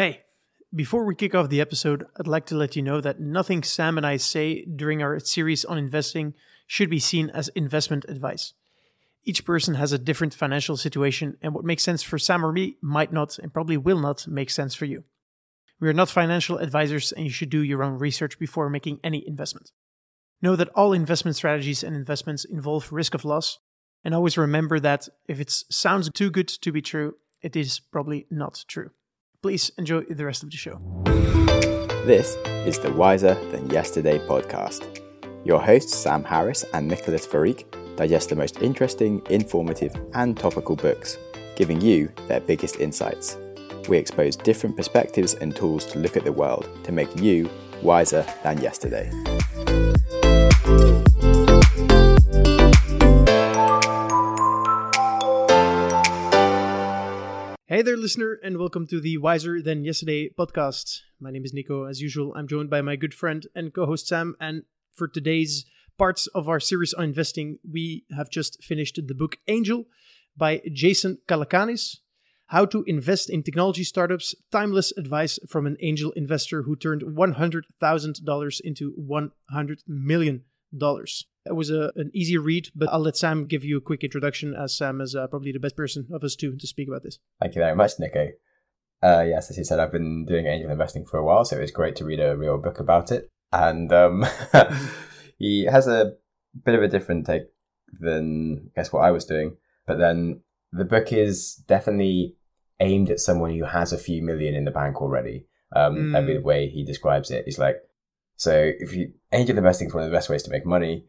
Hey, before we kick off the episode, I'd like to let you know that nothing Sam and I say during our series on investing should be seen as investment advice. Each person has a different financial situation, and what makes sense for Sam or me might not and probably will not make sense for you. We are not financial advisors, and you should do your own research before making any investment. Know that all investment strategies and investments involve risk of loss, and always remember that if it sounds too good to be true, it is probably not true. Please enjoy the rest of the show. This is the Wiser Than Yesterday podcast. Your hosts, Sam Harris and Nicholas Farik, digest the most interesting, informative, and topical books, giving you their biggest insights. We expose different perspectives and tools to look at the world to make you wiser than yesterday. Hey there, listener, and welcome to the Wiser Than Yesterday podcast. My name is Nico. As usual, I'm joined by my good friend and co host Sam. And for today's parts of our series on investing, we have just finished the book Angel by Jason Calacanis How to Invest in Technology Startups Timeless Advice from an Angel Investor Who Turned $100,000 into $100 Million. It was a, an easy read, but I'll let Sam give you a quick introduction, as Sam is uh, probably the best person of us two to speak about this. Thank you very much, Nico. Uh, yes, as you said, I've been doing angel investing for a while, so it was great to read a real book about it. And um, he has a bit of a different take than I guess what I was doing. But then the book is definitely aimed at someone who has a few million in the bank already. Um, mm. Every way he describes it is like, so if you angel investing is one of the best ways to make money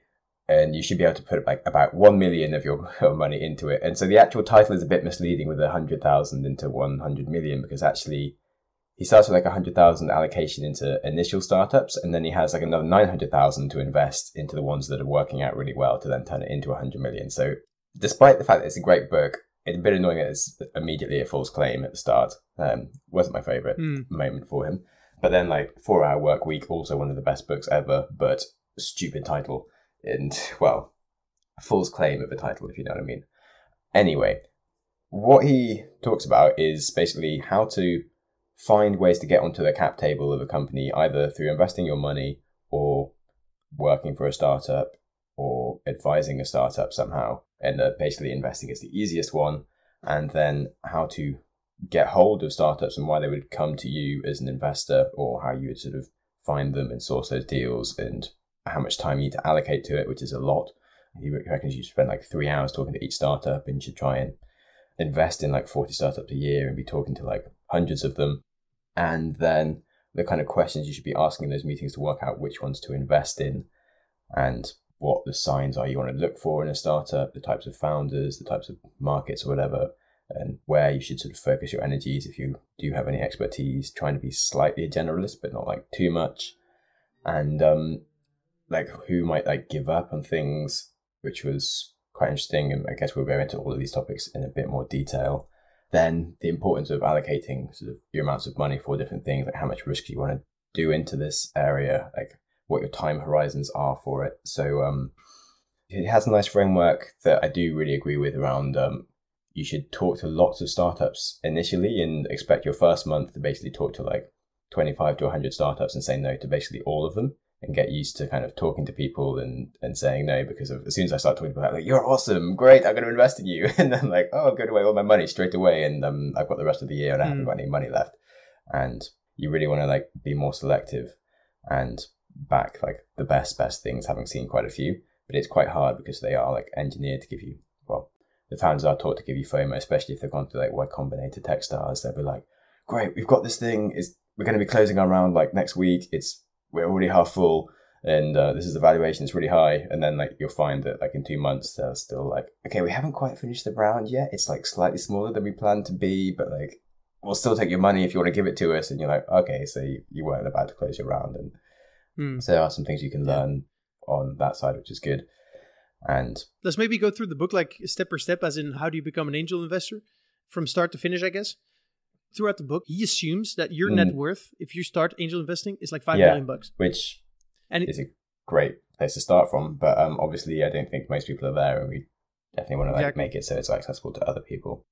and you should be able to put like about 1 million of your, money into it. And so the actual title is a bit misleading with a 100,000 into 100 million because actually he starts with like a 100,000 allocation into initial startups and then he has like another 900,000 to invest into the ones that are working out really well to then turn it into a 100 million. So despite the fact that it's a great book, it's a bit annoying that it's immediately a false claim at the start. Um, wasn't my favorite mm. moment for him. But then like Four Hour Work Week, also one of the best books ever, but stupid title and well, false claim of a title, if you know what I mean. Anyway, what he talks about is basically how to find ways to get onto the cap table of a company, either through investing your money or working for a startup or advising a startup somehow. And uh, basically, investing is the easiest one. And then how to get hold of startups and why they would come to you as an investor or how you would sort of find them and source those deals and how much time you need to allocate to it, which is a lot. He reckons you spend like three hours talking to each startup and you should try and invest in like 40 startups a year and be talking to like hundreds of them. And then the kind of questions you should be asking in those meetings to work out which ones to invest in and what the signs are you want to look for in a startup, the types of founders, the types of markets or whatever, and where you should sort of focus your energies if you do have any expertise, trying to be slightly a generalist, but not like too much. And um, like who might like give up on things, which was quite interesting. And I guess we'll go into all of these topics in a bit more detail. Then the importance of allocating sort of your amounts of money for different things, like how much risk you want to do into this area, like what your time horizons are for it. So um, it has a nice framework that I do really agree with around um, you should talk to lots of startups initially and expect your first month to basically talk to like 25 to 100 startups and say no to basically all of them and get used to kind of talking to people and, and saying no because of, as soon as I start talking about like you're awesome, great, I'm going to invest in you, and then like oh, give away all my money straight away, and um, I've got the rest of the year and I haven't mm. got any money left, and you really want to like be more selective and back like the best best things, having seen quite a few, but it's quite hard because they are like engineered to give you the founders are taught to give you FOMO, especially if they've gone to like Y Combinator Techstars, they'll be like, great, we've got this thing, is we're going to be closing our round like next week, it's we're already half full and uh, this is the valuation. It's really high. And then like you'll find that like in two months they're still like okay we haven't quite finished the round yet. It's like slightly smaller than we planned to be but like we'll still take your money if you want to give it to us. And you're like okay so you, you weren't about to close your round. And mm. so there are some things you can learn on that side which is good and let's maybe go through the book like step by step as in how do you become an angel investor from start to finish i guess throughout the book, he assumes that your mm. net worth, if you start angel investing, is like five yeah, million bucks. Which and is a great place to start from. But um, obviously, I don't think most people are there, and we definitely want to like exactly. make it so it's accessible to other people.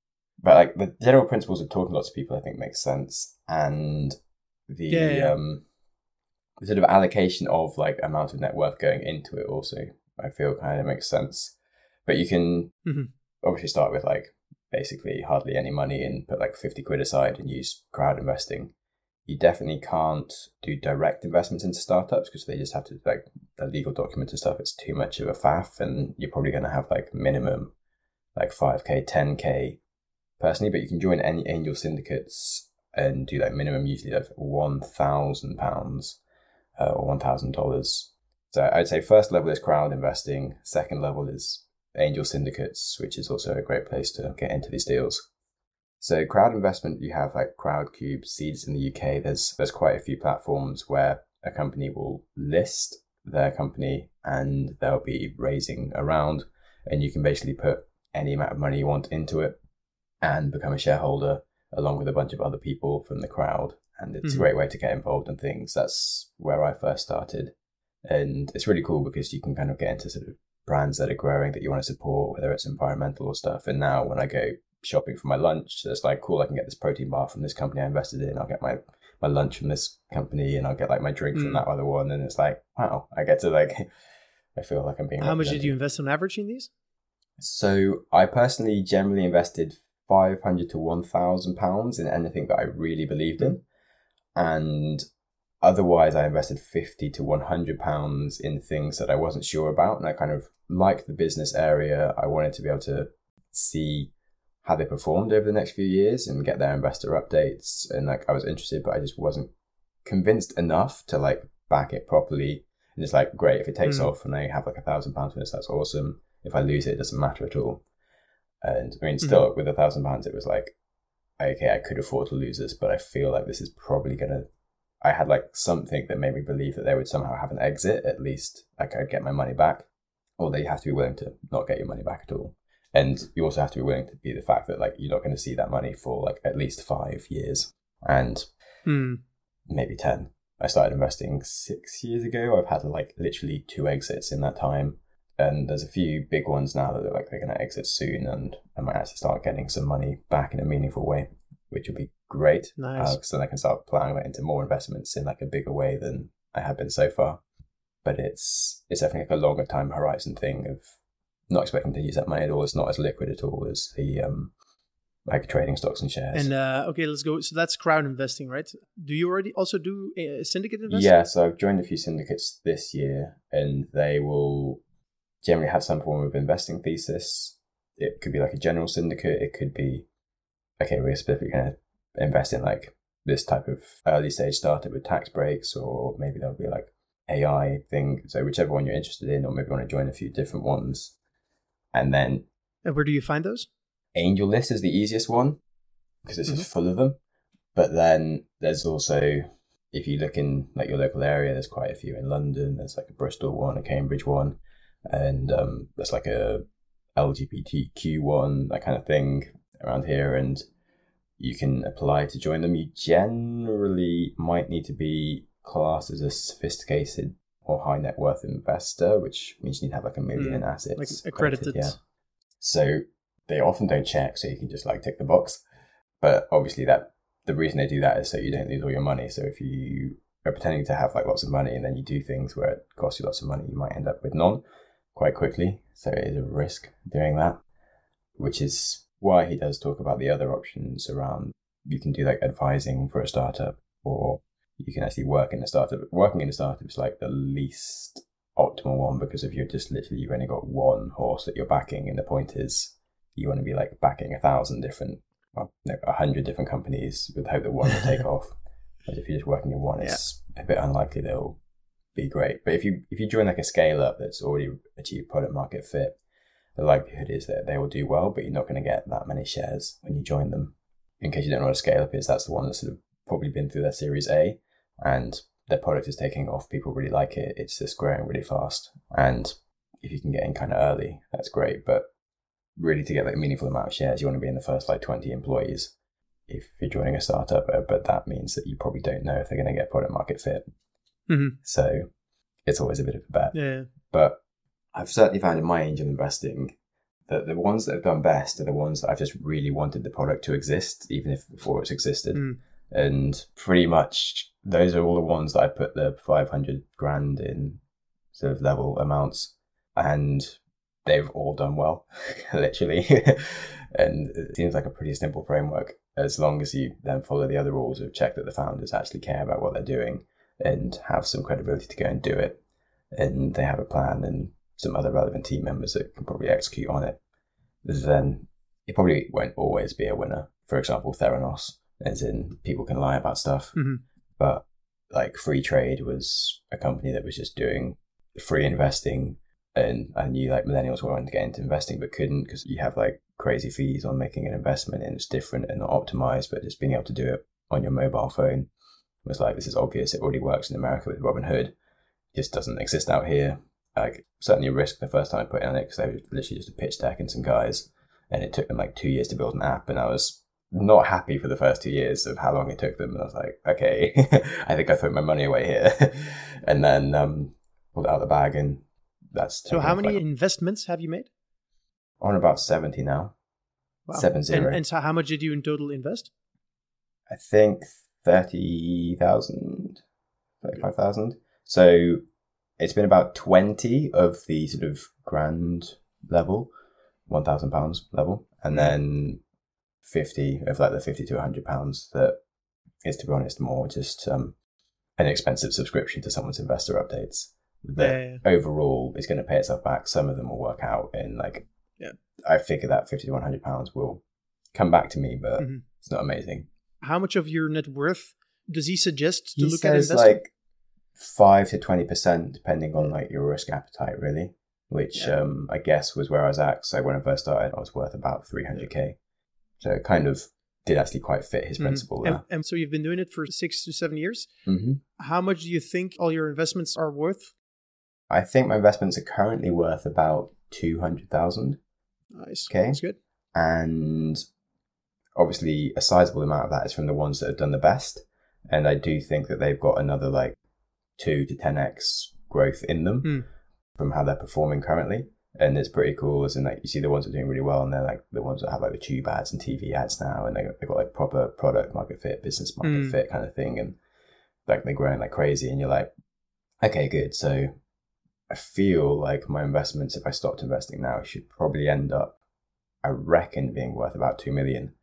but like the general principles of talking to lots of people, I think makes sense, and the Yeah, yeah. um the sort of allocation of like amount of net worth going into it also I feel kind of makes sense. But you can Mhm. obviously start with like basically hardly any money and put like fifty quid aside and use crowd investing. You definitely can't do direct investments into startups because they just have to like the legal documents and stuff. It's too much of a faff, and you're probably going to have like minimum like five k, ten k personally. But you can join any angel syndicates and do like minimum usually like one thousand pounds uh, or one thousand dollars. So I'd say first level is crowd investing. Second level is angel syndicates, which is also a great place to get into these deals. So crowd investment, you have like Crowdcube, Seedrs in the UK. There's there's quite a few platforms where a company will list their company and they'll be raising around, and you can basically put any amount of money you want into it and become a shareholder along with a bunch of other people from the crowd. And it's Mhm. a great way to get involved in things. That's where I first started. And it's really cool because you can kind of get into sort of brands that are growing that you want to support, whether it's environmental or stuff. And now when I go shopping for my lunch, it's like, cool, I can get this protein bar from this company I invested in. I'll get my, my lunch from this company and I'll get like my drink from Mm. that other one. And it's like, wow, I get to like, I feel like I'm being How much did you invest on average in these? So I personally generally invested five hundred to one thousand pounds in anything that I really believed in, and otherwise I invested fifty to one hundred pounds in things that I wasn't sure about, and I kind of liked the business area. I wanted to be able to see how they performed over the next few years and get their investor updates, and like I was interested, but I just wasn't convinced enough to like back it properly. And it's like great if it takes Mm. off and I have like a thousand pounds for this, that's awesome if I lose it, it doesn't matter at all. And I mean, still with a thousand pounds, it was like, okay, I could afford to lose this, but I feel like this is probably gonna. I had like something that made me believe that they would somehow have an exit. At least like I'd get my money back, or they have to be willing to not get your money back at all. And you also have to be willing to be the fact that like you're not going to see that money for like at least five years and Hmm. maybe ten. I started investing six years ago. I've had like literally two exits in that time and there's a few big ones now that look like they're going to exit soon, and I might actually start getting some money back in a meaningful way, which would be great. Nice. Because then I can start planning it into more investments in like a bigger way than I have been so far. But it's it's definitely like a longer time horizon thing of not expecting to use that money at all. It's not as liquid at all as the um like trading stocks and shares. And uh, okay, let's go. So that's crowd investing, right? Do you already also do uh, syndicate investing? Yeah, so I've joined a few syndicates this year, and they will generally have some form of investing thesis. It could be like a general syndicate. It could be, okay, we're specifically going to invest in like this type of early stage startup with tax breaks, or maybe there'll be like AI thing. So whichever one you're interested in, or maybe you want to join a few different ones. And then And where do you find those? Angel List is the easiest one because it's just full of them. But then there's also, if you look in like your local area, there's quite a few in London. There's like a Bristol one, a Cambridge one, and um, there's like a LGBTQ one, that kind of thing around here. And you can apply to join them. You generally might need to be classed as a sophisticated or high net worth investor, which means you need to have like a million in assets. Like accredited. yeah. So they often don't check, so you can just like tick the box. But obviously, that the reason they do that is so you don't lose all your money. So if you are pretending to have like lots of money and then you do things where it costs you lots of money, you might end up with none quite quickly. So it is a risk doing that, which is why he does talk about the other options around. You can do like advising for a startup, or you can actually work in a startup. Working in a startup is like the least optimal one because if you're just literally you've only got one horse that you're backing, and the point is you want to be like backing a thousand different, well, no, a hundred different companies with the hope that one will take off. But if you're just working in one, it's a bit unlikely they'll be great. But if you if you join like a scale up that's already achieved product market fit, the likelihood is that they will do well, but you're not going to get that many shares when you join them. In case you don't know what a scale up is, that's the one that's sort of probably been through their Series A, and their product is taking off. People really like it. It's just growing really fast, and if you can get in kind of early, that's great. But really, to get like a meaningful amount of shares, you want to be in the first like 20 employees. If you're joining a startup, uh, but that means that you probably don't know if they're going to get product market fit. Mhm. So it's always a bit of a bet. Yeah. But I've certainly found in my angel investing that the ones that have done best are the ones that I've just really wanted the product to exist, even if before it's existed. Mm. And pretty much those are all the ones that I put the 500 grand in sort of level amounts. And they've all done well, literally. and it seems like a pretty simple framework as long as you then follow the other rules of check that the founders actually care about what they're doing and have some credibility to go and do it. And they have a plan and some other relevant team members that can probably execute on it. Then it probably won't always be a winner. For example, Theranos, as in people can lie about stuff. Mhm. But like Freetrade was a company that was just doing free investing and I knew like millennials were wanted to get into investing but couldn't because you have like crazy fees on making an investment and it's different and not optimized, but just being able to do it on your mobile phone was like this is obvious. It already works in America with Robinhood. Just doesn't exist out here. Like certainly a risk the first time I put it on it because they were literally just a pitch deck and some guys, and it took them like two years to build an app, and I was not happy for the first two years of how long it took them. And I was like, okay, I think I threw my money away here, and then um, pulled it out of the bag, and that's So how many like, investments have you made? on about seventy now. Seven zero. And, and so how much did you in total invest? I think 30,000, 35,000. So it's been about 20 of the sort of grand level, 1,000 pounds level, and then 50 of like the 50 to 100 pounds that is, to be honest, more just um, an expensive subscription to someone's investor updates that Yeah, yeah, overall is going to pay itself back. Some of them will work out in like, Yeah. I figure that 50 to 100 pounds will come back to me, but Mhm. it's not amazing. How much of your net worth does he suggest to he look at says investing? like five to twenty percent, depending on like your risk appetite, really. Which Yeah. um, I guess was where I was at. So when I first started, I was worth about three hundred k. So it kind of did actually quite fit his Mhm. principle And, there. and so you've been doing it for six to seven years. hmm How much do you think all your investments are worth? I think my investments are currently worth about two hundred thousand, Nice. Okay. That's good. and obviously a sizable amount of that is from the ones that have done the best. And I do think that they've got another like two to ten x growth in them Hmm. from how they're performing currently. And it's pretty cool, as in like you see the ones that are doing really well, and they're like the ones that have like the tube ads and TV ads now, and they they've got like proper product market fit, business market Hmm. fit kind of thing, and like they're growing like crazy, and you're like, okay, good. So I feel like my investments, if I stopped investing now, should probably end up, I reckon, being worth about two million.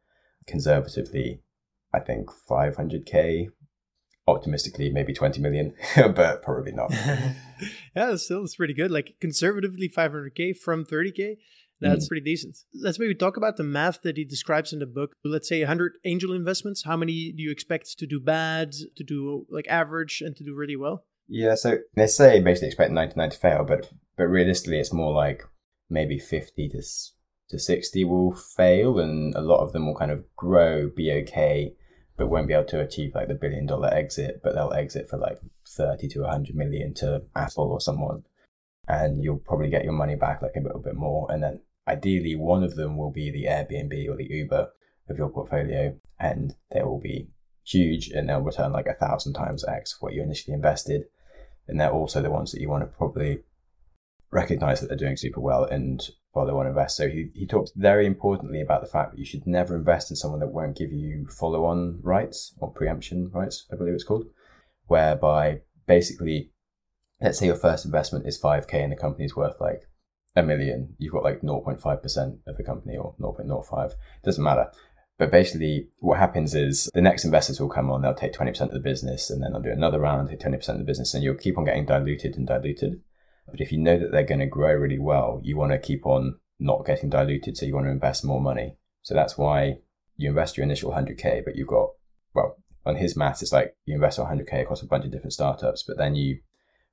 Conservatively, I think 500k. Optimistically, maybe 20 million, but probably not. yeah, that's still it's pretty good. Like conservatively, 500k from 30k. That's Mm. pretty decent. Let's maybe talk about the math that he describes in the book. Let's say 100 angel investments. How many do you expect to do bad, to do like average, and to do really well? Yeah, so they say basically expect 99 to fail, but but realistically, it's more like maybe 50 to to 60 will fail, and a lot of them will kind of grow, be okay, but won't be able to achieve like the billion dollar exit, but they'll exit for like 30 to 100 million to Apple or someone, and you'll probably get your money back like a little bit more, and then ideally one of them will be the Airbnb or the Uber of your portfolio, and they will be huge, and they'll return like a thousand times X what you initially invested. And they're also the ones that you want to probably recognize that they're doing super well and follow on invest. So he, he talks very importantly about the fact that you should never invest in someone that won't give you follow on rights or preemption rights, I believe it's called, whereby basically, let's say your first investment is 5k and the company's worth like a million. You've got like 0.5% of the company or 0.05. Doesn't matter. But basically, what happens is the next investors will come on, they'll take 20% of the business, and then they'll do another round, take 20% of the business, and you'll keep on getting diluted and diluted. But if you know that they're going to grow really well, you want to keep on not getting diluted, so you want to invest more money. So that's why you invest your initial 100K, but you've got, well, on his maths, it's like you invest 100K across a bunch of different startups, but then you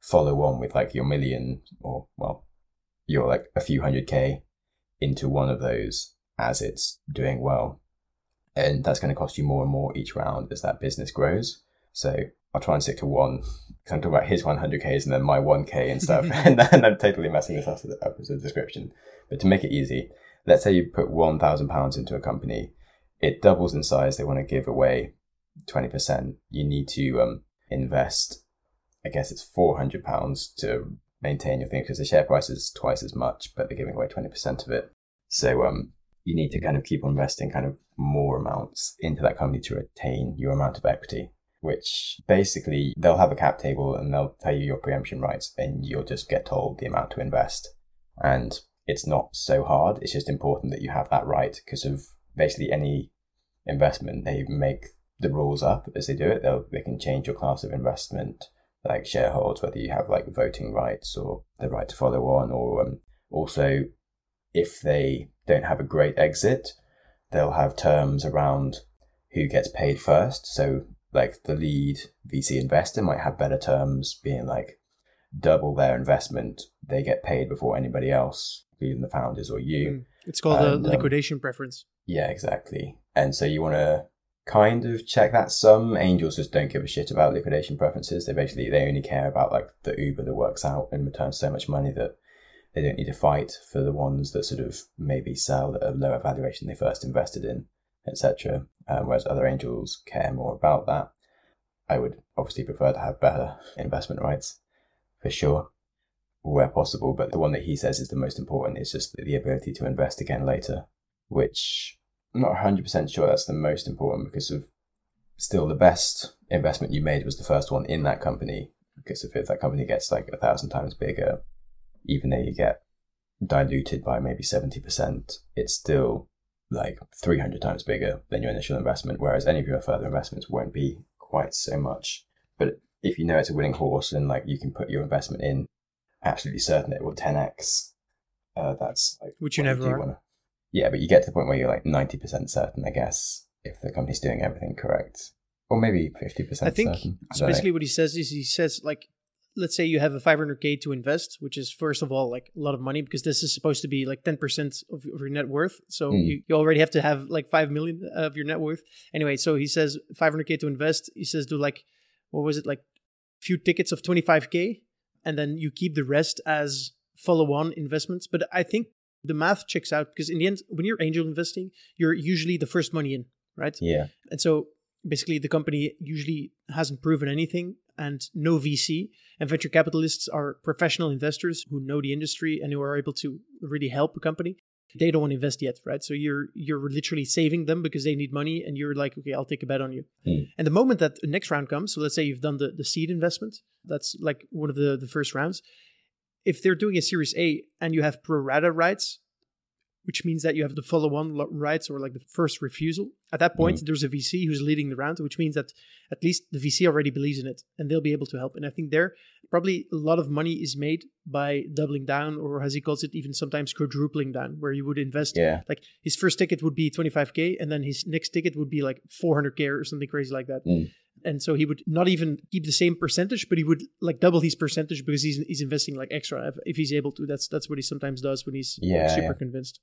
follow on with like your million or, well, your like a few hundred K into one of those as it's doing well and that's going to cost you more and more each round as that business grows. So I'll try and stick to one. I'm talking about his 100ks and then my 1k and stuff, and then I'm totally messing this up as a- up as a description. But to make it easy, let's say you put 1,000 pounds into a company, it doubles in size. They want to give away 20%. You need to um, invest. I guess it's 400 pounds to maintain your thing because the share price is twice as much, but they're giving away 20% of it. So um, you need to kind of keep on investing kind of more amounts into that company to retain your amount of equity, which basically they'll have a cap table and they'll tell you your preemption rights and you'll just get told the amount to invest. And it's not so hard. It's just important that you have that right because of basically any investment, they make the rules up as they do it. They'll, they can change your class of investment, like shareholders, whether you have like voting rights or the right to follow on, or um, also if they don't have a great exit, they'll have terms around who gets paid first. So, like the lead VC investor might have better terms, being like double their investment, they get paid before anybody else, being the founders or you. Mm. It's called and, a um, liquidation um, preference. Yeah, exactly. And so you want to kind of check that. Some angels just don't give a shit about liquidation preferences. They basically they only care about like the Uber that works out and returns so much money that they don't need to fight for the ones that sort of maybe sell at a lower valuation they first invested in, etc. Um, whereas other angels care more about that. I would obviously prefer to have better investment rights for sure, where possible. But the one that he says is the most important is just the ability to invest again later, which I'm not 100% sure that's the most important because of still the best investment you made was the first one in that company. Because if that company gets like a thousand times bigger, even though you get diluted by maybe 70%, it's still like 300 times bigger than your initial investment, whereas any of your further investments won't be quite so much. But if you know it's a winning horse and like you can put your investment in, absolutely certain it will 10x, uh, that's like which you never you. Wanna... Yeah, but you get to the point where you're like 90% certain, I guess, if the company's doing everything correct. Or maybe 50% I think certain. So basically what he says is he says like let's say you have a 500k to invest which is first of all like a lot of money because this is supposed to be like 10% of, your net worth. So mm. you, you already have to have like 5 million of your net worth. Anyway so he says 500k to invest. He says do like what was it like few tickets of 25k and then you keep the rest as follow on investments. But i think the math checks out because in the end when you're angel investing you're usually the first money in right? Yeah. And so basically the company usually hasn't proven anything and no VC. And venture capitalists are professional investors who know the industry and who are able to really help a company. They don't want to invest yet, right? So you're you're literally saving them because they need money, and you're like, okay, I'll take a bet on you. Mm. And the moment that the next round comes, so let's say you've done the, the seed investment, that's like one of the, the first rounds. If they're doing a Series A and you have pro rata rights, which means that you have the follow on rights or like the first refusal. At that point, mm. there's a VC who's leading the round, which means that at least the VC already believes in it and they'll be able to help. And I think there probably a lot of money is made by doubling down, or as he calls it, even sometimes quadrupling down, where you would invest. Yeah. Like his first ticket would be 25K and then his next ticket would be like 400K or something crazy like that. Mm. And so he would not even keep the same percentage, but he would like double his percentage because he's he's investing like extra if, if he's able to. That's that's what he sometimes does when he's yeah, super yeah. convinced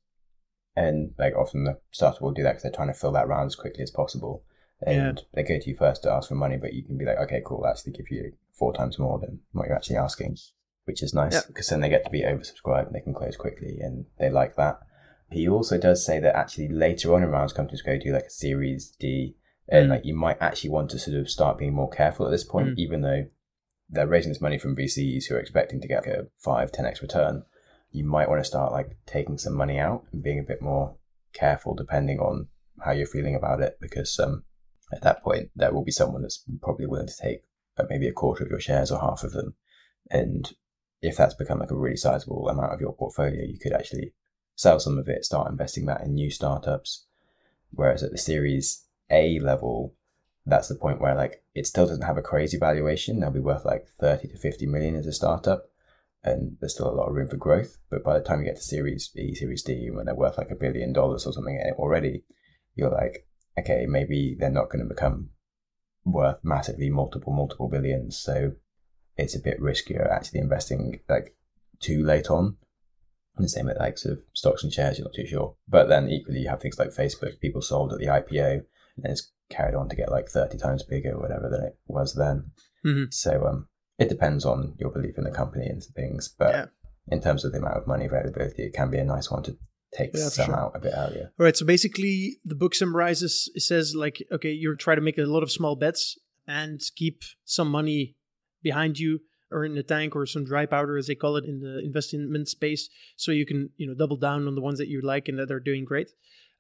and like often the startup will do that because they're trying to fill that round as quickly as possible. And yeah. they go to you first to ask for money, but you can be like, okay, cool, I'll actually give you four times more than what you're actually asking, which is nice because yeah. then they get to be oversubscribed and they can close quickly, and they like that. He also does say that actually later on in rounds, companies go do like a Series D, and mm. like you might actually want to sort of start being more careful at this point, mm. even though they're raising this money from VCs who are expecting to get like a 5, 10x return you might want to start like taking some money out and being a bit more careful depending on how you're feeling about it because um, at that point there will be someone that's probably willing to take uh, maybe a quarter of your shares or half of them. And if that's become like a really sizable amount of your portfolio you could actually sell some of it start investing that in new startups. Whereas at the series a level that's the point where like it still doesn't have a crazy valuation. They'll be worth like 30 to 50 million as a startup and there's still a lot of room for growth. But by the time you get to Series B, Series D, when they're worth like a billion dollars or something already, you're like, okay, maybe they're not going to become worth massively multiple, multiple billions. So it's a bit riskier actually investing like too late on. And the same with like sort of stocks and shares, you're not too sure. But then equally, you have things like Facebook, people sold at the IPO and then it's carried on to get like 30 times bigger, whatever than it was then. Mm-hmm. So, um, it depends on your belief in the company and things, but yeah. in terms of the amount of money availability, it can be a nice one to take yeah, some sure. out a bit earlier. All right. So basically, the book summarizes. It says like, okay, you're trying to make a lot of small bets and keep some money behind you or in the tank or some dry powder as they call it in the investment space so you can you know double down on the ones that you like and that are doing great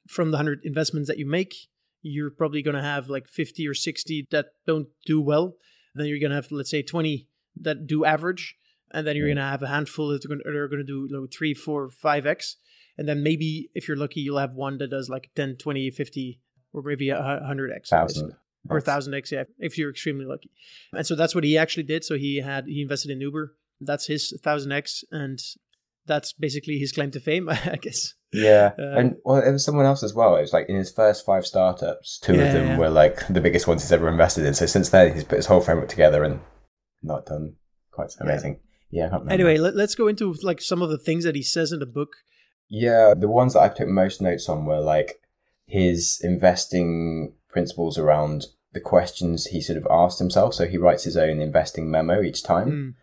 from the 100 investments that you make you're probably going to have like 50 or 60 that don't do well then you're going to have let's say 20 that do average and then you're going to have a handful that are going to, are going to do you know, 3 4 5x and then maybe if you're lucky you'll have one that does like 10 20 50 or maybe a 100x Thousand. or a thousand x yeah if you're extremely lucky and so that's what he actually did so he had he invested in uber that's his thousand x and that's basically his claim to fame i guess Yeah, Um, and well, it was someone else as well. It was like in his first five startups, two Yeah, of them yeah. were like the biggest ones he's ever invested in. So since then, he's put his whole framework together and not done quite so Yeah. amazing. Yeah, remember. anyway let, let's go into like some of the things that he says in the book Yeah, the ones that I took most notes on were like his investing principles around the questions he sort of asked himself. So he writes his own investing memo each time. Mm,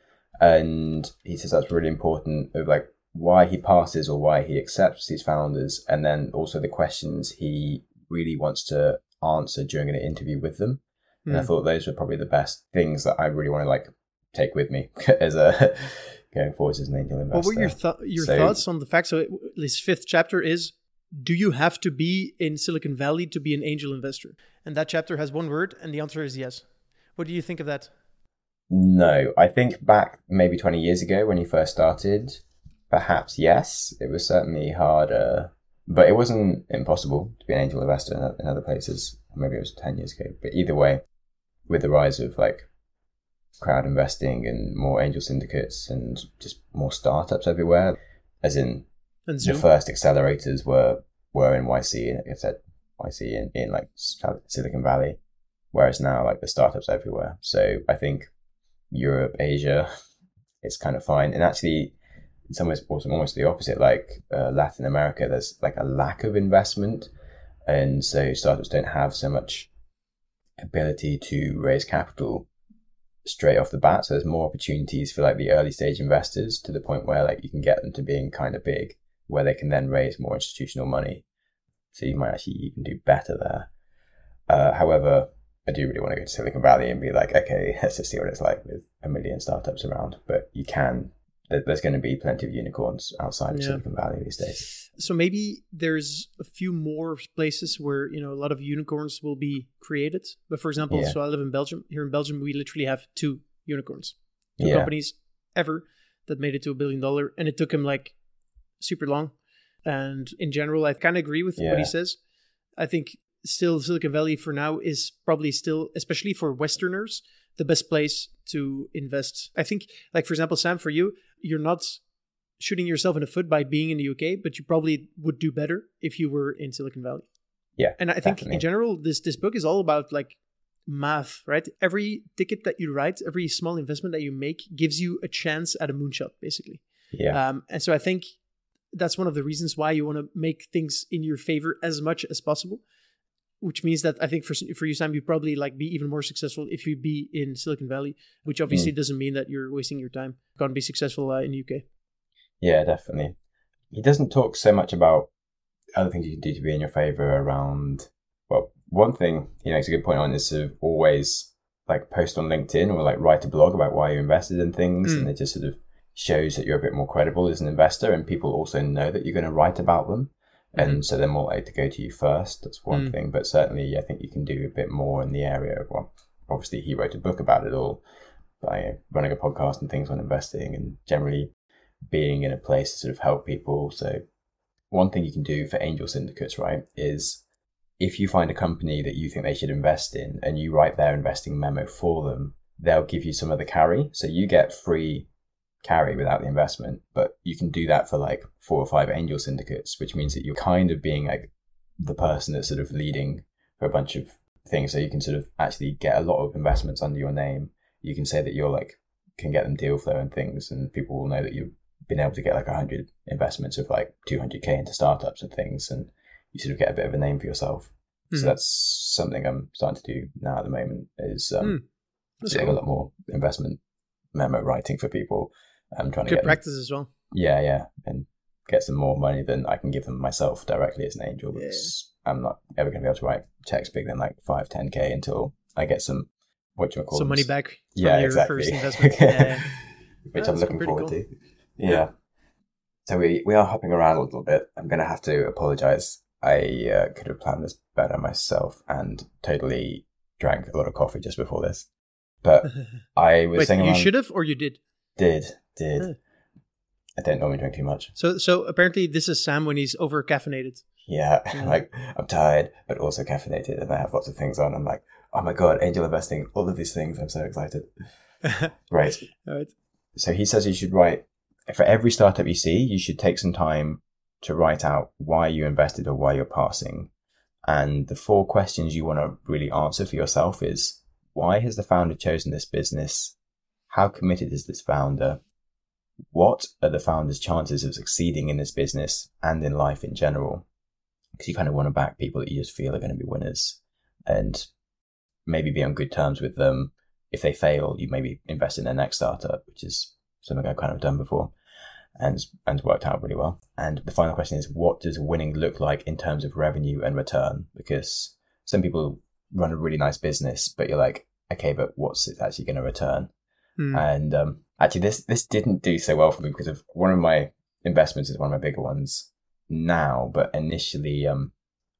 and he says that's really important of like why he passes or why he accepts these founders and then also the questions he really wants to answer during an interview with them and i mm. thought those were probably the best things that i really want to like take with me as a going forward as an angel investor what were your th- your So- thoughts on the fact so this fifth chapter is do you have to be in silicon valley to be an angel investor? And that chapter has one word and the answer is yes. What do you think of that? No i think back maybe 20 years ago when you first started perhaps yes it was certainly harder but it wasn't impossible to be an angel investor in, in other places maybe it was 10 years ago but either way with the rise of like crowd investing and more angel syndicates and just more startups everywhere as in the first accelerators were were in YC, and like I said YC in, in like Silicon Valley, whereas now like the startups everywhere. So I think Europe, Asia, it's kind of fine, and actually, in some ways, also almost the opposite. Like uh, Latin America, there's like a lack of investment, and so startups don't have so much ability to raise capital straight off the bat. So there's more opportunities for like the early stage investors to the point where like you can get them to being kind of big where they can then raise more institutional money. So you might actually even do better there. Uh, however, I do really want to go to Silicon Valley and be like, okay, let's just see what it's like with a million startups around. But you can, there's going to be plenty of unicorns outside of Yeah. Silicon Valley these days. so maybe there's a few more places where you know a lot of unicorns will be created but for example Yeah. so i live in belgium here in belgium we literally have two unicorns two Yeah. companies ever that made it to a billion dollar and it took him like super long and in general i kind of agree with what he says i think still silicon valley for now is probably still especially for westerners the best place to invest i think like for example sam for you you're not shooting yourself in the foot by being in the UK, but you probably would do better if you were in Silicon Valley. Yeah, And I think definitely. in general, this this book is all about like math, right? Every ticket that you write, every small investment that you make gives you a chance at a moonshot, basically. Yeah. Um, and so I think that's one of the reasons why you want to make things in your favor as much as possible. Which means that I think for for you, Sam, you probably like be even more successful if you be in Silicon Valley. Which obviously doesn't mean that you're wasting your time. To be successful uh, in the UK. Yeah, definitely. He doesn't talk so much about other things you can do to be in your favor around. Well, one thing he makes a good point on is to always like post on LinkedIn or like write a blog about why you invested in things, Mm. and it just sort of shows that you're a bit more credible as an investor, and people also know that you're going to write about them, and so they're more likely to go to you first. That's one Mm. thing, but certainly I think you can do a bit more in the area of well, obviously he wrote a book about it all, by running a podcast and things on investing, and generally being in a place to sort of help people. So one thing you can do for angel syndicates, right, is if you find a company that you think they should invest in and you write their investing memo for them, they'll give you some of the carry. So you get free carry without the investment, but you can do that for like four or five angel syndicates, which means that you're kind of being like the person that's sort of leading for a bunch of things. So you can sort of actually get a lot of investments under your name. You can say that you're like, can get them deal flow and things, and people will know that you've been able to get like 100 investments of like 200k into startups and things, and you sort of get a bit of a name for yourself. Mhm. So that's something I'm starting to do now at the moment is um, Mm, doing cool. a lot more investment memo writing for people. I'm trying to Good get them- practice as well. yeah, yeah, and get some more money than I can give them myself directly as an angel. Because I'm not ever going to be able to write checks bigger than like five, ten k until I get some what do you call So them? money back from Yeah, your exactly. first investment. Yeah. Which That's I'm looking forward cool. to. Yeah. So we, we are hopping around a little bit. I'm going to have to apologize. I uh, could have planned this better myself and totally drank a lot of coffee just before this. But I was Wait, saying you around- should have or you did? Did, did. Huh. I don't normally drink too much. So so apparently this is Sam when he's over caffeinated. Yeah, Yeah. like I'm tired, but also caffeinated, and I have lots of things on. I'm like, oh my god, angel investing, all of these things. I'm so excited. Right. All right. So he says you should write for every startup you see, you should take some time to write out why you invested or why you're passing. And the four questions you want to really answer for yourself is why has the founder chosen this business? How committed is this founder? What are the founder's chances of succeeding in this business and in life in general? Because you kind of want to back people that you just feel are going to be winners and maybe be on good terms with them. If they fail, you maybe invest in their next startup, which is something I've kind of done before and and worked out really well. And the final question is, what does winning look like in terms of revenue and return? Because some people run a really nice business, but you're like, okay, but what's it actually going to return? Hmm. And um, actually, this this didn't do so well for me because of one of my investments is one of my bigger ones now, but initially, um,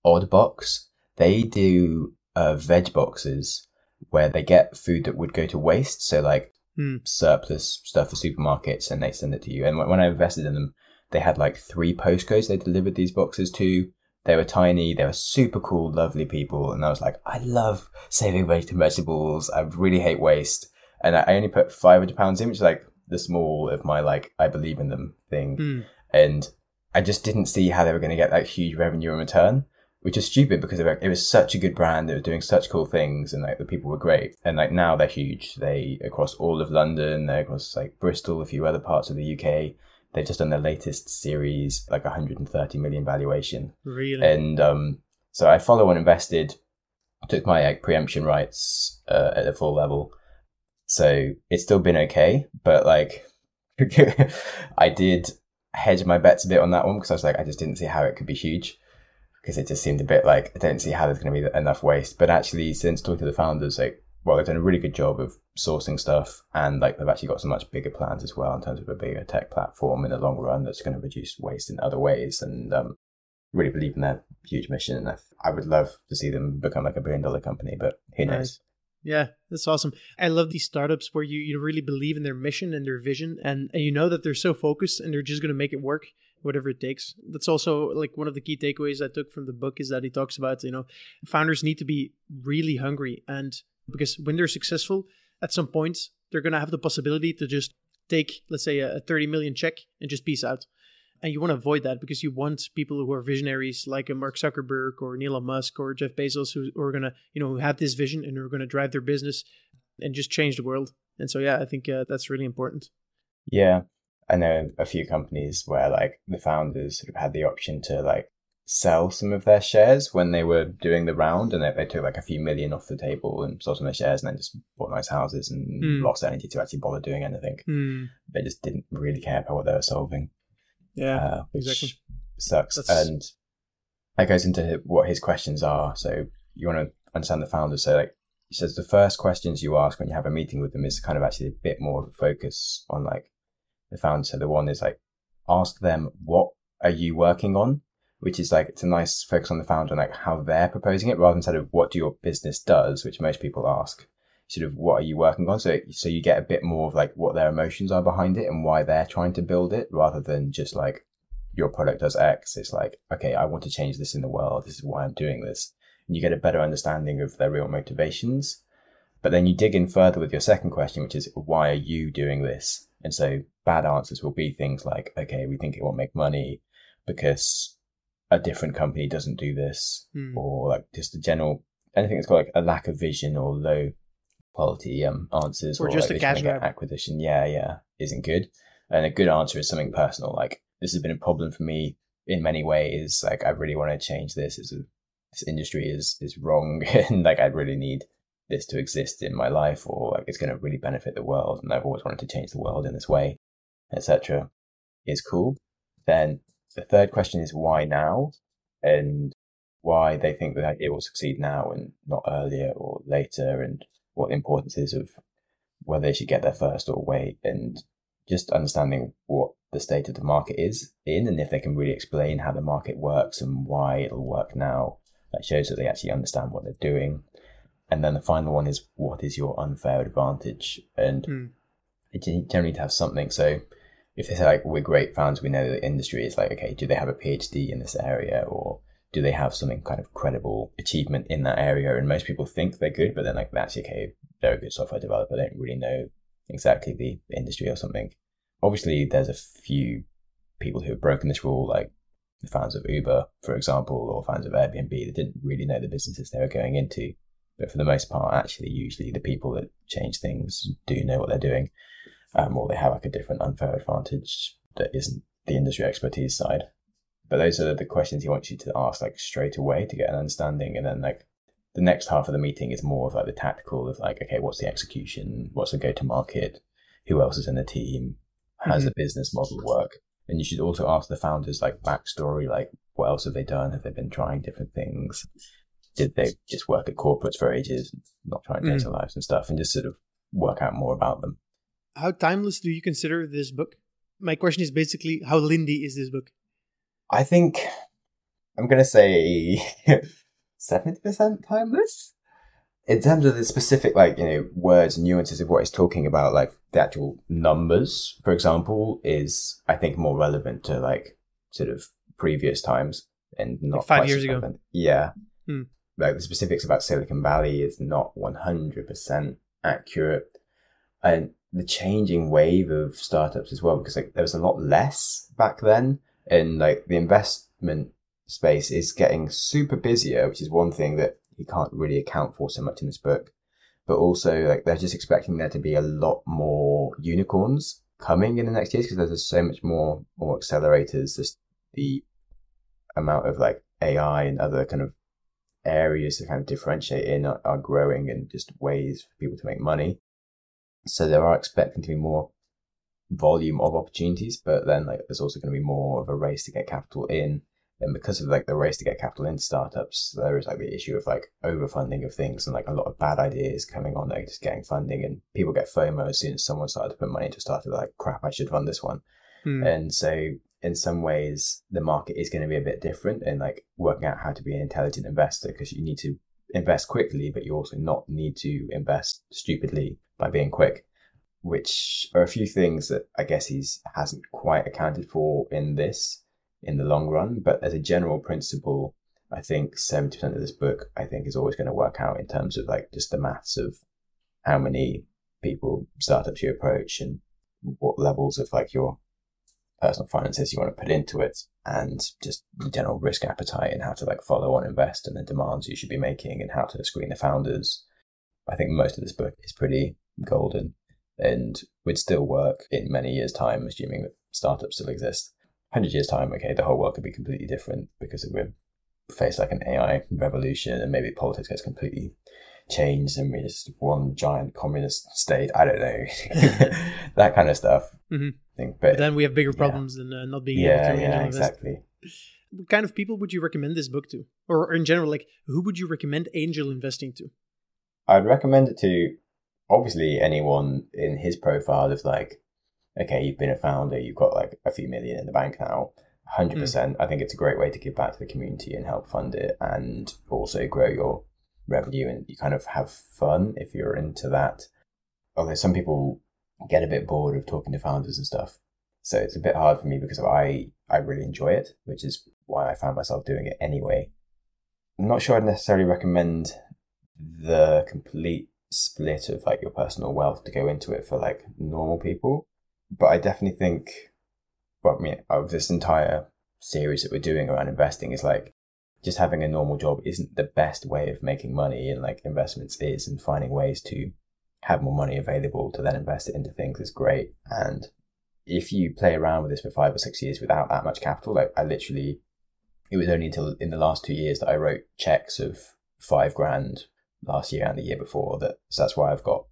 Oddbox they do uh, veg boxes where they get food that would go to waste, so like Hmm. surplus stuff for supermarkets, and they send it to you. And when when I invested in them, they had like three postcodes they delivered these boxes to. They were tiny, they were super cool, lovely people, and I was like, I love saving veg- vegetables. I really hate waste, and I only put five hundred pounds in, which is like the small of my like I believe in them thing, Hmm. and I just didn't see how they were going to get that huge revenue in return, which is stupid because like, it was such a good brand. They were doing such cool things, and like the people were great. And like now they're huge. They across all of London, they're across like Bristol, a few other parts of the UK. They've just done their latest series, like 130 million valuation. Really? And um, so I follow and invested, took my like, preemption rights uh, at the full level. So it's still been okay, but like I did hedge my bets a bit on that one because I was like, I just didn't see how it could be huge because it just seemed a bit like I don't see how there's going to be enough waste. But actually, since talking to the founders, like, well, they've done a really good job of sourcing stuff, and like they've actually got some much bigger plans as well in terms of a bigger tech platform in the long run that's going to reduce waste in other ways. And um, really believe in their huge mission, and I, I would love to see them become like a billion dollar company. But who knows? Yeah, that's awesome. I love these startups where you, you really believe in their mission and their vision, and, and you know that they're so focused and they're just going to make it work, whatever it takes. That's also like one of the key takeaways I took from the book is that he talks about, you know, founders need to be really hungry. And because when they're successful, at some point, they're going to have the possibility to just take, let's say, a 30 million check and just peace out. And you want to avoid that because you want people who are visionaries like a Mark Zuckerberg or Elon Musk or Jeff Bezos who, who are going to, you know, who have this vision and who are going to drive their business and just change the world. And so, yeah, I think uh, that's really important. Yeah, I know a few companies where like the founders sort of had the option to like sell some of their shares when they were doing the round, and they, they took like a few million off the table and sold some of their shares, and then just bought nice houses and Hmm. lost energy to actually bother doing anything. Hmm. They just didn't really care about what they were solving. Yeah, uh, exactly. Sucks. That's- And that goes into what his questions are. So you want to understand the founders. So like he says, the first questions you ask when you have a meeting with them is kind of actually a bit more of a focus on like the founder. So the one is like ask them what are you working on, which is like it's a nice focus on the founder and like how they're proposing it rather than sort of what do your business does, which most people ask. Sort of what are you working on? So so you get a bit more of like what their emotions are behind it and why they're trying to build it rather than just like your product does X. It's like, okay, I want to change this in the world. This is why I'm doing this. And you get a better understanding of their real motivations. But then you dig in further with your second question, which is, why are you doing this? And so bad answers will be things like, okay, we think it won't make money because a different company doesn't do this, Hmm. or like just a general, anything that's got like a lack of vision or low quality um, answers Or just like a they're trying to cash get grab. acquisition. Yeah, yeah, isn't good. And a good answer is something personal, like this has been a problem for me in many ways. Like I really want to change this. It's a, this industry is is wrong, and like I really need this to exist in my life, or like it's going to really benefit the world. And I've always wanted to change the world in this way, etc. Is cool. Then the third question is why now, and why they think that it will succeed now and not earlier or later, and what the importance is of whether they should get there first or wait, and just understanding what the state of the market is in, and if they can really explain how the market works and why it'll work now, that shows that they actually understand what they're doing. And then the final one is what is your unfair advantage? And mm. it generally to have something. So if they say like we're great fans, we know the industry is like okay, do they have a PhD in this area or do they have something kind of credible achievement in that area? And most people think they're good, but then like that's okay, they're a good software developer. They don't really know exactly the industry or something. Obviously, there's a few people who have broken this rule, like the fans of Uber, for example, or fans of Airbnb that didn't really know the businesses they were going into. But for the most part, actually, usually the people that change things do know what they're doing, um, or they have like a different unfair advantage that isn't the industry expertise side. But those are the questions he wants you to ask like straight away to get an understanding, and then like the next half of the meeting is more of like the tactical of like, okay, what's the execution? What's the go to market? Who else is in the team? How does mm-hmm. the business model work? And you should also ask the founders like backstory, like what else have they done? Have they been trying different things? Did they just work at corporates for ages, not trying mm. data lives and stuff, and just sort of work out more about them? How timeless do you consider this book? My question is basically how Lindy is this book? I think I'm gonna say seventy percent timeless. In terms of the specific like you know words and nuances of what he's talking about like the actual numbers for example is i think more relevant to like sort of previous times and not like five years ago. yeah. Hmm. like the specifics about silicon valley is not 100% accurate. And the changing wave of startups as well because like there was a lot less back then and like the investment space is getting super busier which is one thing that he can't really account for so much in this book. But also, like they're just expecting there to be a lot more unicorns coming in the next years because there's so much more more accelerators. Just the amount of like AI and other kind of areas to kind of differentiate in are, are growing and just ways for people to make money. So there are expecting to be more volume of opportunities, but then like there's also going to be more of a race to get capital in and because of like the race to get capital into startups, there is like the issue of like overfunding of things and like a lot of bad ideas coming on, like just getting funding, and people get FOMO as soon as someone started to put money into a startup. Like, crap, I should fund this one. Hmm. And so, in some ways, the market is going to be a bit different, and like working out how to be an intelligent investor because you need to invest quickly, but you also not need to invest stupidly by being quick. Which are a few things that I guess he's hasn't quite accounted for in this in the long run. But as a general principle, I think 70% of this book, I think, is always going to work out in terms of like just the maths of how many people, startups you approach and what levels of like your personal finances you want to put into it and just the general risk appetite and how to like follow on invest and the demands you should be making and how to screen the founders. I think most of this book is pretty golden and would still work in many years' time, assuming that startups still exist. 100 years' time, okay, the whole world could be completely different because we're face like an AI revolution and maybe politics gets completely changed and we're just one giant communist state. I don't know. that kind of stuff. Mm-hmm. Think, but, but, then we have bigger problems yeah. than uh, not being yeah, able to yeah, exactly. What kind of people would you recommend this book to? Or in general, like who would you recommend angel investing to? I'd recommend it to obviously anyone in his profile of like okay, you've been a founder, you've got like a few million in the bank now. 100%. Mm. I think it's a great way to give back to the community and help fund it and also grow your revenue and you kind of have fun if you're into that. Although some people get a bit bored of talking to founders and stuff. So it's a bit hard for me because I, I really enjoy it, which is why I found myself doing it anyway. I'm not sure I'd necessarily recommend the complete split of like your personal wealth to go into it for like normal people but I definitely think, well, I mean, of this entire series that we're doing around investing is like just having a normal job isn't the best way of making money and like investments is and finding ways to have more money available to then invest it into things is great. And if you play around with this for five or six years without that much capital, like I literally, it was only until in the last two years that I wrote checks of five grand last year and the year before that. So that's why I've got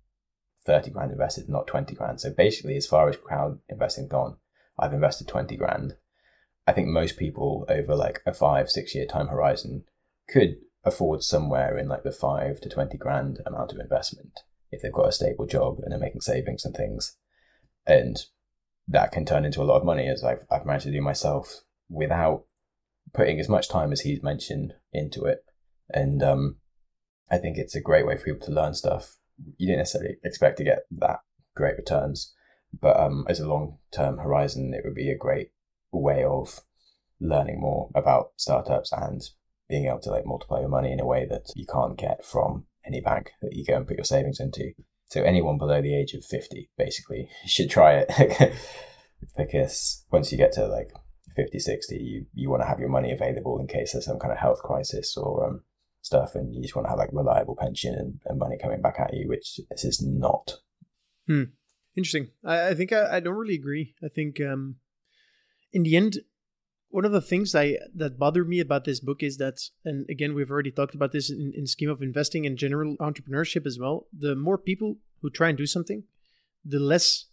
30 grand invested, not 20 grand. So basically, as far as crowd investing gone, I've invested 20 grand. I think most people over like a five, six year time horizon could afford somewhere in like the five to 20 grand amount of investment. if they've got a stable job and they're making savings and things. And that can turn into a lot of money as I've, I've managed to do myself without putting as much time as he's mentioned into it. And um, I think it's a great way for people to learn stuff. You didn't necessarily expect to get that great returns, but um, as a long term horizon, it would be a great way of learning more about startups and being able to like multiply your money in a way that you can't get from any bank that you go and put your savings into. So anyone below the age of 50 basically should try it because once you get to like 50, 60, you, you want to have your money available in case there's some kind of health crisis or um, stuff and you just want to have like reliable pension and, and money coming back at you, which this is not. Hmm. Interesting. I, I think I, I don't really agree. I think um, in the end, one of the things I that bothered me about this book is that, and again, we've already talked about this in, in scheme of investing and general entrepreneurship as well. The more people who try and do something, the less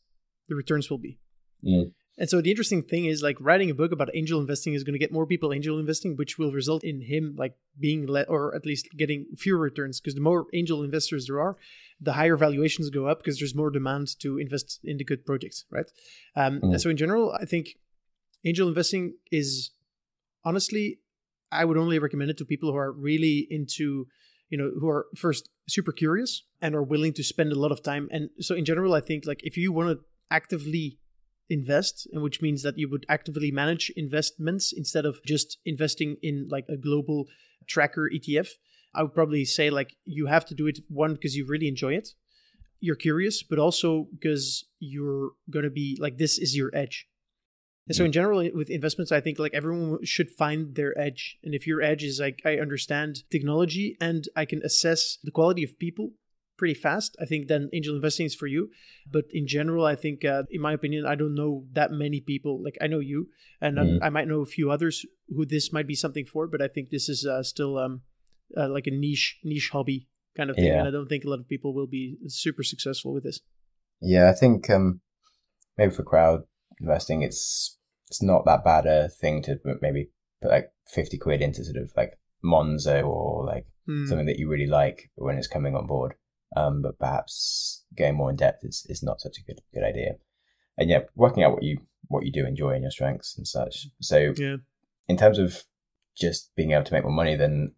the returns will be. Mm. And so the interesting thing is like writing a book about angel investing is going to get more people angel investing, which will result in him like being let or at least getting fewer returns because the more angel investors there are, the higher valuations go up because there's more demand to invest in the good projects, right? Um, Mm. So in general, I think angel investing is honestly, I would only recommend it to people who are really into, you know, who are first super curious and are willing to spend a lot of time. And so in general, I think like if you want to actively invest which means that you would actively manage investments instead of just investing in like a global tracker ETF I would probably say like you have to do it one because you really enjoy it. You're curious but also because you're going to be like this is your edge. And so in general with investments I think like everyone should find their edge. And if your edge is like I understand technology and I can assess the quality of people pretty fast, I think then angel investing is for you. But in general, I think, uh, in my opinion, I don't know that many people. Like I know you, and Mhm. I, I might know a few others who this might be something for. But I think this is uh, still um, uh, like a niche niche hobby kind of thing, Yeah. and I don't think a lot of people will be super successful with this. Yeah, I think um, maybe for crowd investing, it's it's not that bad a thing to maybe put like fifty quid into sort of like Monzo or like Hmm. something that you really like when it's coming on board. Um, but perhaps going more in depth is, is not such a good good idea. And yeah, working out what you what you do enjoy and your strengths and such. So Yeah. in terms of just being able to make more money, then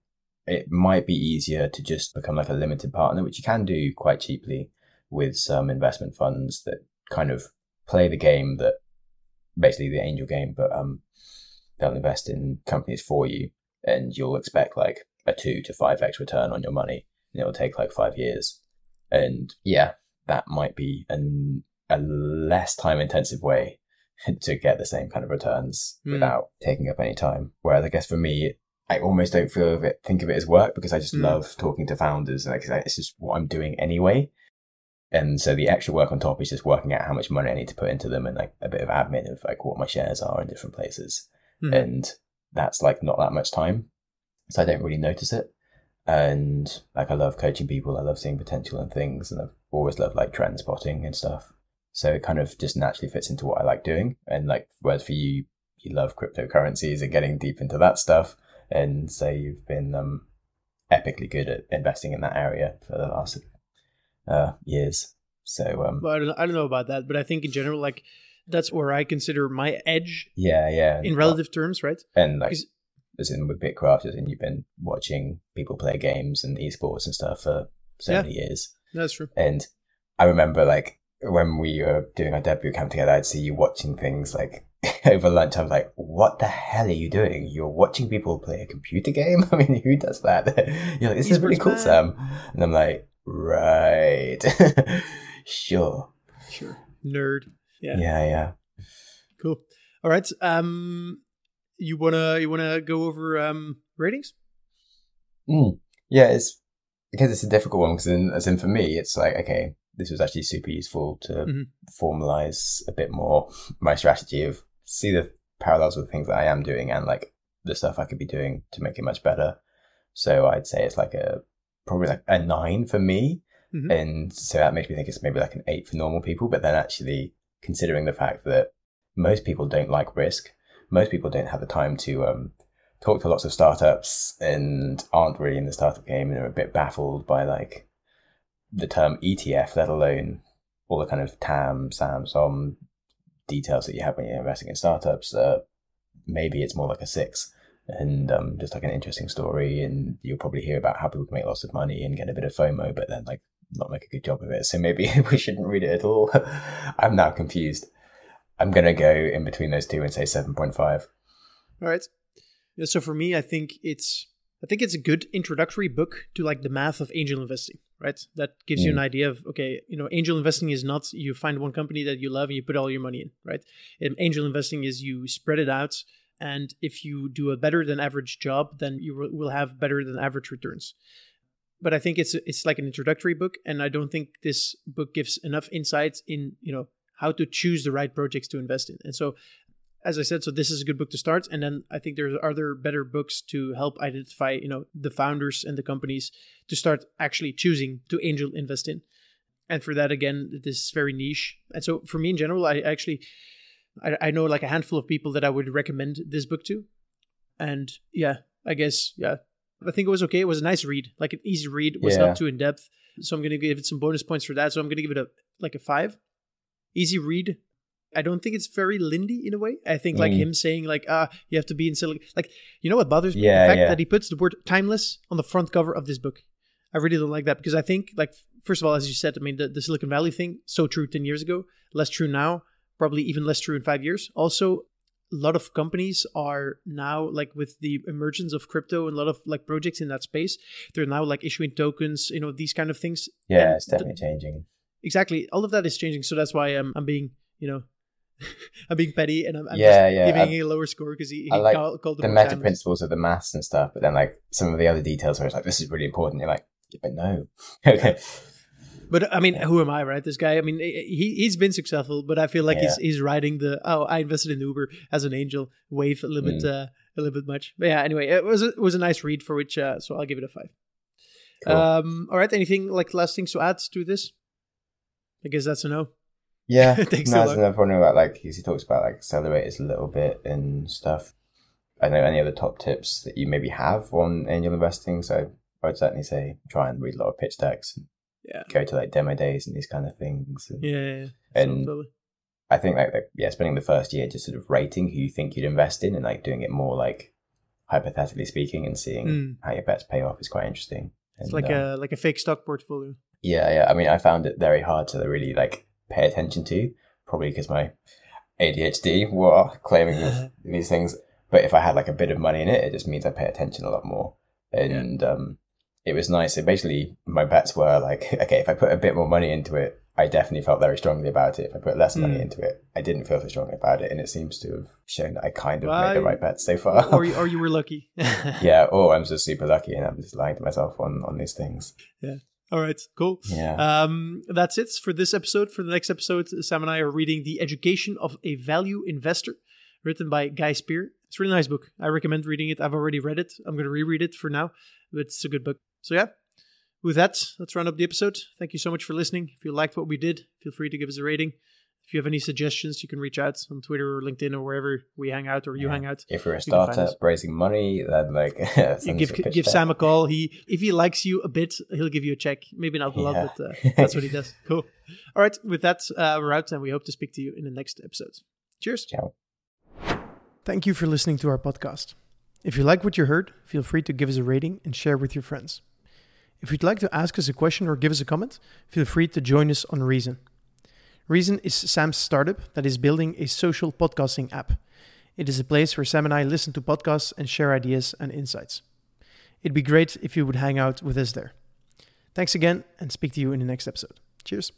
it might be easier to just become like a limited partner, which you can do quite cheaply with some investment funds that kind of play the game that basically the angel game, but um, they'll invest in companies for you, and you'll expect like a two to five x return on your money, and it'll take like five years. And yeah, that might be an, a less time intensive way to get the same kind of returns Hmm. without taking up any time. Whereas I guess for me, I almost don't feel of it, think of it as work because I just Hmm. love talking to founders. and Like it's just what I'm doing anyway. And so the extra work on top is just working out how much money I need to put into them and like a bit of admin of like what my shares are in different places. Mhm. And that's like not that much time. So I don't really notice it. And like I love coaching people, I love seeing potential in things, and I've always loved like trend spotting and stuff. So it kind of just naturally fits into what I like doing. And like whereas for you, you love cryptocurrencies and getting deep into that stuff. And so you've been um epically good at investing in that area for the last uh years. So um Well, I don't, I don't know about that, but I think in general, like that's where I consider my edge yeah, yeah. in relative terms, right? and like as in with Bitcraft, as in you've been watching people play games and esports and stuff for so Yeah. many years. That's true. And I remember like when we were doing our debut camp together, I'd see you watching things like over lunch. I was like, "What the hell are you doing? You're watching people play a computer game? I mean, who does that?" You're like, "This is really cool, man. Sam." And I'm like, "Right, sure, Sure. Nerd. Yeah. yeah, yeah." Cool. All right. Um, you wanna you wanna go over um ratings? Mm. Yeah, it's because it's a difficult one. Because in, as in for me, it's like okay, this was actually super useful to Mhm. formalize a bit more my strategy of see the parallels with things that I am doing and like the stuff I could be doing to make it much better. So I'd say it's like a probably like a nine for me, Mhm. and so that makes me think it's maybe like an eight for normal people. But then actually considering the fact that most people don't like risk, most people don't have the time to um, talk to lots of startups and aren't really in the startup game and are a bit baffled by like the term ETF, let alone all the kind of TAM, SAM, SOM details that you have when you're investing in startups, uh, maybe it's more like a six and um, just like an interesting story. And you'll probably hear about how people can make lots of money and get a bit of FOMO, but then like not make a good job of it. So maybe we shouldn't read it at all. I'm now confused. I'm going to go in between those two and say 7.5. All right. Yeah, so for me, I think it's I think it's a good introductory book to like the math of angel investing, right? That gives mm. you an mm. idea of okay, you know, angel investing is not you find one company that you love and you put all your money in, right? And angel investing is you spread it out, and if you do a better than average job, then you will have better than average returns. But I think it's it's like an introductory book, and I don't think this book gives enough insights in you know how to choose the right projects to invest in. And so as I said, so this is a good book to start, and then I think there's other better books to help identify, you know, the founders and the companies to start actually choosing to angel invest in. And for that, again, this is very niche. And so for me in general, I actually, I, I know like a handful of people that I would recommend this book to. And yeah, I guess yeah, I think it was okay. It was a nice read, like an easy read. It was yeah. not too in depth, so I'm gonna give it some bonus points for that. So I'm gonna give it a like a five. Easy read, I don't think it's very Lindy in a way. I think like mm. him saying like ah you have to be in Silicon like you know what bothers me yeah, the fact yeah. that he puts the word timeless on the front cover of this book. I really don't like that because I think like first of all as you said I mean the, the Silicon Valley thing so true 10 years ago, less true now, probably even less true in 5 years. Also a lot of companies are now like with the emergence of crypto and a lot of like projects in that space they're now like issuing tokens you know these kind of things yeah and it's definitely th- changing exactly all of that is changing so that's why i'm, I'm being you know I'm being petty and I'm, I'm yeah, yeah. giving a lower score because he, he I like called, called the meta timeless. principles of the maths and stuff, but then like some of the other details where it's like this is really important. You're like, yeah, but no, okay. But I mean, who am I, right? This guy. I mean, he he's been successful, but I feel like yeah. he's he's riding the oh, I invested in Uber as an angel wave a little mm. bit uh, a little bit much. But yeah, anyway, it was a, it was a nice read for which uh, so I'll give it a five. Cool. Um, all right. Anything like last things to add to this? I guess that's a no. Yeah, that's another point about like he talks about like accelerators a little bit and stuff. I know any other top tips that you maybe have on angel investing. So I'd certainly say try and read a lot of pitch decks. And yeah. Go to like demo days and these kind of things. And, yeah, yeah, yeah. And totally. I think like, like yeah, spending the first year just sort of rating who you think you'd invest in and like doing it more like hypothetically speaking and seeing mm. how your bets pay off is quite interesting. It's like um, a like a fake stock portfolio. Yeah, yeah. I mean, I found it very hard to really like pay attention to, probably because my ADHD were claiming these things. But if I had like a bit of money in it, it just means I pay attention a lot more. And yeah. um, it was nice. So basically, my bets were like, okay, if I put a bit more money into it, I definitely felt very strongly about it. If I put less mm. money into it, I didn't feel so strongly about it. And it seems to have shown that I kind of well, made the right bets so far. or, you, or you were lucky. yeah, or I'm just super lucky and I'm just lying to myself on, on these things. Yeah. All right, cool. Yeah. Um, that's it for this episode. For the next episode, Sam and I are reading The Education of a Value Investor, written by Guy Spier. It's a really nice book. I recommend reading it. I've already read it. I'm going to reread it for now, but it's a good book. So, yeah, with that, let's round up the episode. Thank you so much for listening. If you liked what we did, feel free to give us a rating. If you have any suggestions, you can reach out on Twitter or LinkedIn or wherever we hang out or you yeah. hang out. If you're a startup raising money, then like you give give Sam a call. He if he likes you a bit, he'll give you a check. Maybe not a lot, yeah. but uh, that's what he does. Cool. All right, with that, uh, we're out, and we hope to speak to you in the next episode. Cheers. Ciao. Thank you for listening to our podcast. If you like what you heard, feel free to give us a rating and share with your friends. If you'd like to ask us a question or give us a comment, feel free to join us on Reason. Reason is Sam's startup that is building a social podcasting app. It is a place where Sam and I listen to podcasts and share ideas and insights. It'd be great if you would hang out with us there. Thanks again and speak to you in the next episode. Cheers.